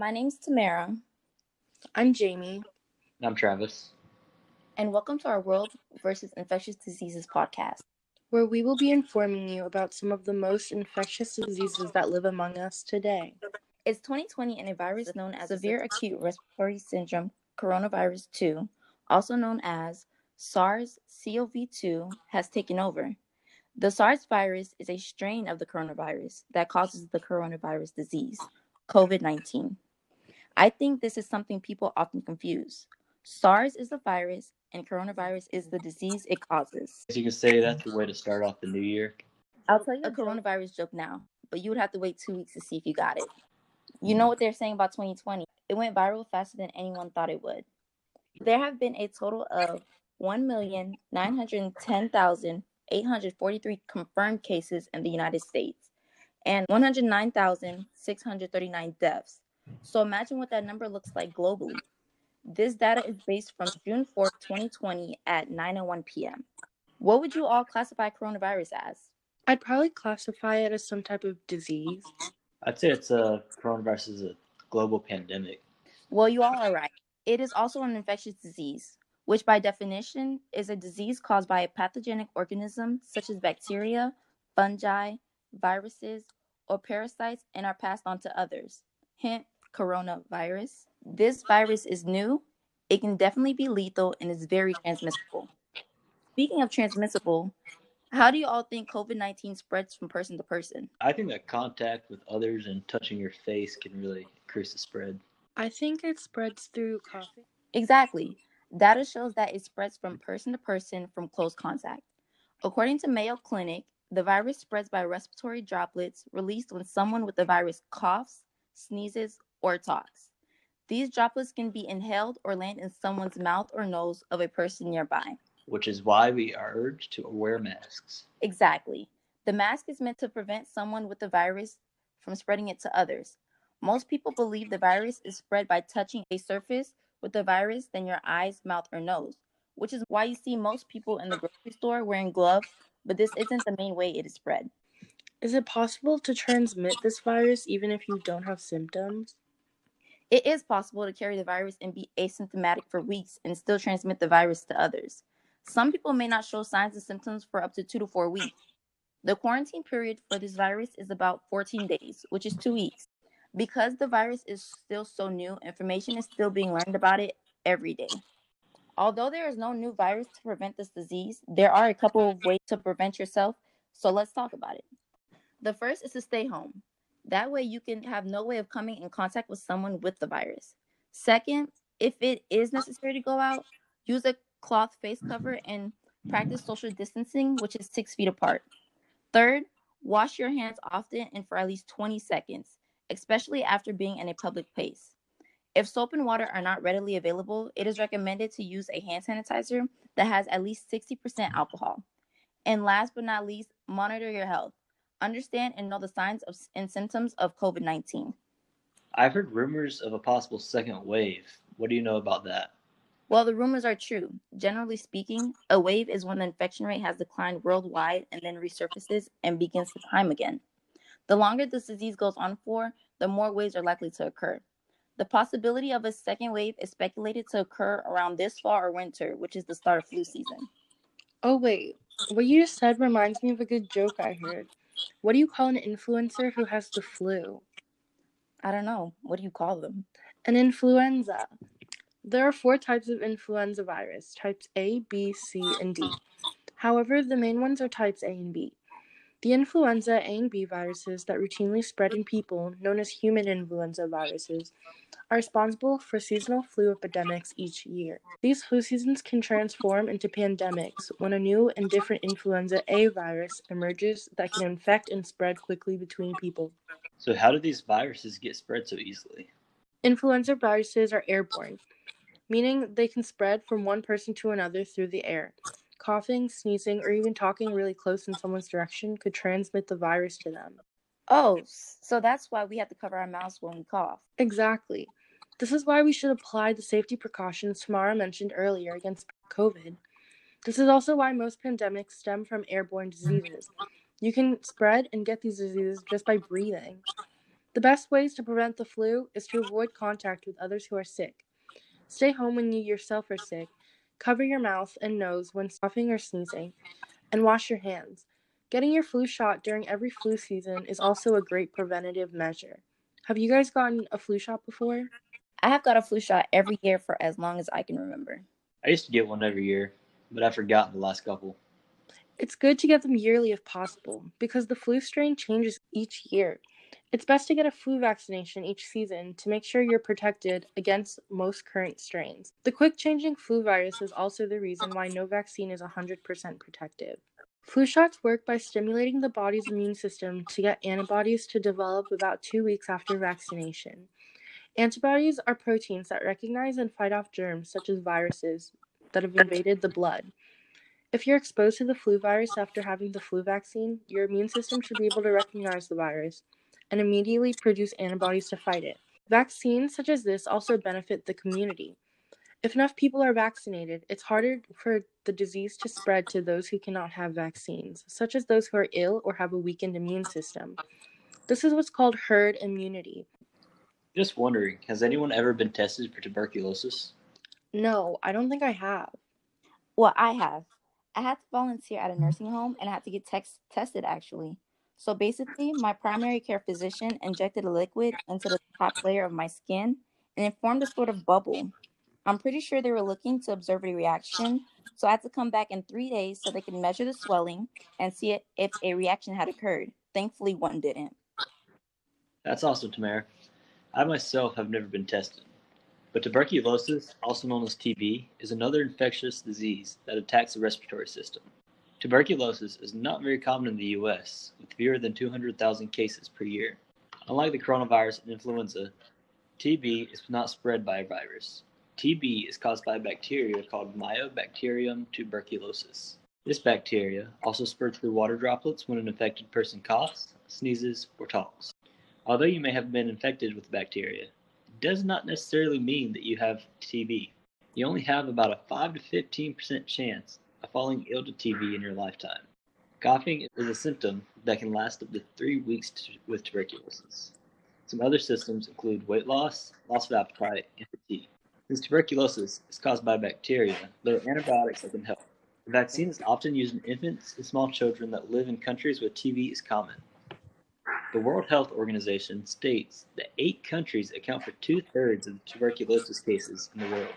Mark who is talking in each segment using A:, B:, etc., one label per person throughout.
A: My name's Tamara.
B: I'm Jamie.
C: I'm Travis.
A: And welcome to our World versus Infectious Diseases podcast,
B: where we will be informing you about some of the most infectious diseases that live among us today.
A: It's 2020, and a virus known as severe acute respiratory syndrome coronavirus 2, also known as SARS CoV 2, has taken over. The SARS virus is a strain of the coronavirus that causes the coronavirus disease, COVID 19. I think this is something people often confuse. SARS is the virus, and coronavirus is the disease it causes.
C: As you can say, that's the way to start off the new year.
A: I'll tell you a coronavirus joke now, but you would have to wait two weeks to see if you got it. You know mm. what they're saying about 2020? It went viral faster than anyone thought it would. There have been a total of 1,910,843 confirmed cases in the United States and 109,639 deaths. So imagine what that number looks like globally. This data is based from June 4th, 2020 at 9:01 p.m. What would you all classify coronavirus as?
B: I'd probably classify it as some type of disease.
C: I'd say it's a coronavirus is a global pandemic.
A: Well, you all are right. It is also an infectious disease, which by definition is a disease caused by a pathogenic organism such as bacteria, fungi, viruses, or parasites and are passed on to others. Hint, coronavirus. This virus is new, it can definitely be lethal, and is very transmissible. Speaking of transmissible, how do you all think COVID 19 spreads from person to person?
C: I think that contact with others and touching your face can really increase the spread.
B: I think it spreads through coughing.
A: Exactly. Data shows that it spreads from person to person from close contact. According to Mayo Clinic, the virus spreads by respiratory droplets released when someone with the virus coughs, sneezes, or talks. These droplets can be inhaled or land in someone's mouth or nose of a person nearby.
C: Which is why we are urged to wear masks.
A: Exactly. The mask is meant to prevent someone with the virus from spreading it to others. Most people believe the virus is spread by touching a surface with the virus than your eyes, mouth, or nose, which is why you see most people in the grocery store wearing gloves, but this isn't the main way it is spread.
B: Is it possible to transmit this virus even if you don't have symptoms?
A: It is possible to carry the virus and be asymptomatic for weeks and still transmit the virus to others. Some people may not show signs and symptoms for up to two to four weeks. The quarantine period for this virus is about 14 days, which is two weeks. Because the virus is still so new, information is still being learned about it every day. Although there is no new virus to prevent this disease, there are a couple of ways to prevent yourself, so let's talk about it. The first is to stay home. That way, you can have no way of coming in contact with someone with the virus. Second, if it is necessary to go out, use a cloth face cover and practice social distancing, which is six feet apart. Third, wash your hands often and for at least 20 seconds, especially after being in a public place. If soap and water are not readily available, it is recommended to use a hand sanitizer that has at least 60% alcohol. And last but not least, monitor your health understand and know the signs of, and symptoms of COVID 19.
C: I've heard rumors of a possible second wave. What do you know about that?
A: Well, the rumors are true. Generally speaking, a wave is when the infection rate has declined worldwide and then resurfaces and begins to climb again. The longer this disease goes on for, the more waves are likely to occur. The possibility of a second wave is speculated to occur around this fall or winter, which is the start of flu season.
B: Oh, wait. What you just said reminds me of a good joke I heard. What do you call an influencer who has the flu?
A: I don't know. What do you call them?
B: An influenza. There are four types of influenza virus types A, B, C, and D. However, the main ones are types A and B. The influenza A and B viruses that routinely spread in people, known as human influenza viruses, are responsible for seasonal flu epidemics each year. These flu seasons can transform into pandemics when a new and different influenza A virus emerges that can infect and spread quickly between people.
C: So, how do these viruses get spread so easily?
B: Influenza viruses are airborne, meaning they can spread from one person to another through the air. Coughing, sneezing, or even talking really close in someone's direction could transmit the virus to them.
A: Oh, so that's why we have to cover our mouths when we cough.
B: Exactly. This is why we should apply the safety precautions Tamara mentioned earlier against COVID. This is also why most pandemics stem from airborne diseases. You can spread and get these diseases just by breathing. The best ways to prevent the flu is to avoid contact with others who are sick. Stay home when you yourself are sick. Cover your mouth and nose when coughing or sneezing, and wash your hands. Getting your flu shot during every flu season is also a great preventative measure. Have you guys gotten a flu shot before?
A: I have got a flu shot every year for as long as I can remember.
C: I used to get one every year, but I've forgotten the last couple.
B: It's good to get them yearly if possible because the flu strain changes each year. It's best to get a flu vaccination each season to make sure you're protected against most current strains. The quick changing flu virus is also the reason why no vaccine is 100% protective. Flu shots work by stimulating the body's immune system to get antibodies to develop about two weeks after vaccination. Antibodies are proteins that recognize and fight off germs such as viruses that have invaded the blood. If you're exposed to the flu virus after having the flu vaccine, your immune system should be able to recognize the virus and immediately produce antibodies to fight it. Vaccines such as this also benefit the community. If enough people are vaccinated, it's harder for the disease to spread to those who cannot have vaccines, such as those who are ill or have a weakened immune system. This is what's called herd immunity.
C: Just wondering, has anyone ever been tested for tuberculosis?
B: No, I don't think I have.
A: Well, I have. I had to volunteer at a nursing home and I had to get tex- tested actually. So basically, my primary care physician injected a liquid into the top layer of my skin and it formed a sort of bubble. I'm pretty sure they were looking to observe a reaction, so I had to come back in three days so they could measure the swelling and see if a reaction had occurred. Thankfully, one didn't.
C: That's awesome, Tamara. I myself have never been tested. But tuberculosis, also known as TB, is another infectious disease that attacks the respiratory system. Tuberculosis is not very common in the US, fewer than 200,000 cases per year. Unlike the coronavirus and influenza, TB is not spread by a virus. TB is caused by a bacteria called Mycobacterium tuberculosis. This bacteria also spreads through water droplets when an infected person coughs, sneezes, or talks. Although you may have been infected with the bacteria, it does not necessarily mean that you have TB. You only have about a 5 to 15% chance of falling ill to TB in your lifetime. Coughing is a symptom that can last up to three weeks with tuberculosis. Some other symptoms include weight loss, loss of appetite, and fatigue. Since tuberculosis is caused by bacteria, there are antibiotics that can help. The vaccine is often used in infants and small children that live in countries where TB is common. The World Health Organization states that eight countries account for two thirds of the tuberculosis cases in the world.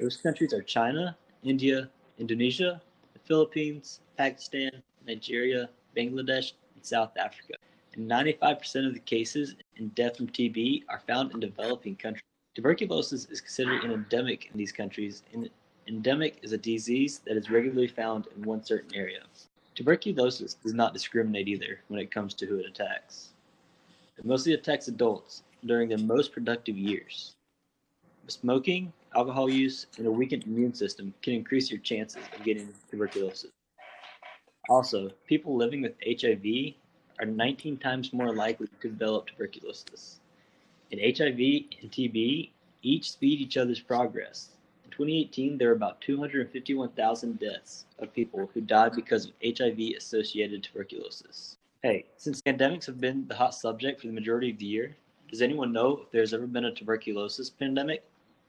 C: Those countries are China, India, Indonesia, the Philippines, Pakistan, Nigeria, Bangladesh, and South Africa. And 95% of the cases and death from TB are found in developing countries. Tuberculosis is considered an endemic in these countries, and endemic is a disease that is regularly found in one certain area. Tuberculosis does not discriminate either when it comes to who it attacks. It mostly attacks adults during their most productive years. Smoking, alcohol use, and a weakened immune system can increase your chances of getting tuberculosis. Also, people living with HIV are 19 times more likely to develop tuberculosis. And HIV and TB each speed each other's progress. In 2018, there were about 251,000 deaths of people who died because of HIV associated tuberculosis. Hey, since pandemics have been the hot subject for the majority of the year, does anyone know if there's ever been a tuberculosis pandemic?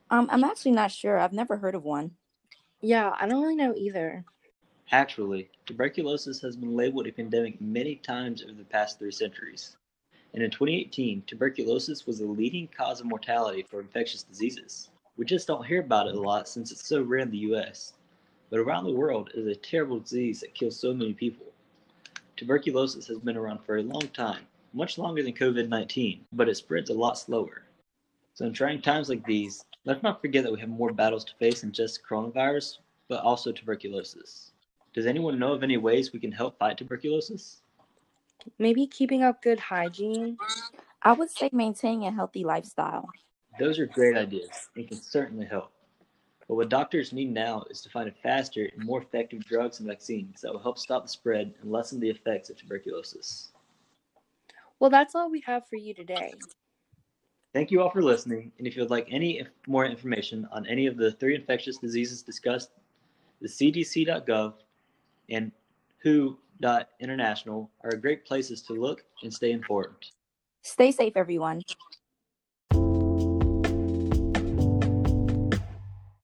A: Um, I'm actually not sure. I've never heard of one.
B: Yeah, I don't really know either.
C: Actually, tuberculosis has been labeled a pandemic many times over the past three centuries. And in 2018, tuberculosis was the leading cause of mortality for infectious diseases. We just don't hear about it a lot since it's so rare in the US. But around the world, it is a terrible disease that kills so many people. Tuberculosis has been around for a long time, much longer than COVID 19, but it spreads a lot slower. So, in trying times like these, let's not forget that we have more battles to face than just coronavirus, but also tuberculosis. Does anyone know of any ways we can help fight tuberculosis?
B: Maybe keeping up good hygiene.
A: I would say maintaining a healthy lifestyle.
C: Those are great ideas and can certainly help. But what doctors need now is to find faster and more effective drugs and vaccines that will help stop the spread and lessen the effects of tuberculosis.
B: Well, that's all we have for you today.
C: Thank you all for listening. And if you would like any more information on any of the three infectious diseases discussed, the cdc.gov and who.international are great places to look and stay informed.
A: Stay safe, everyone.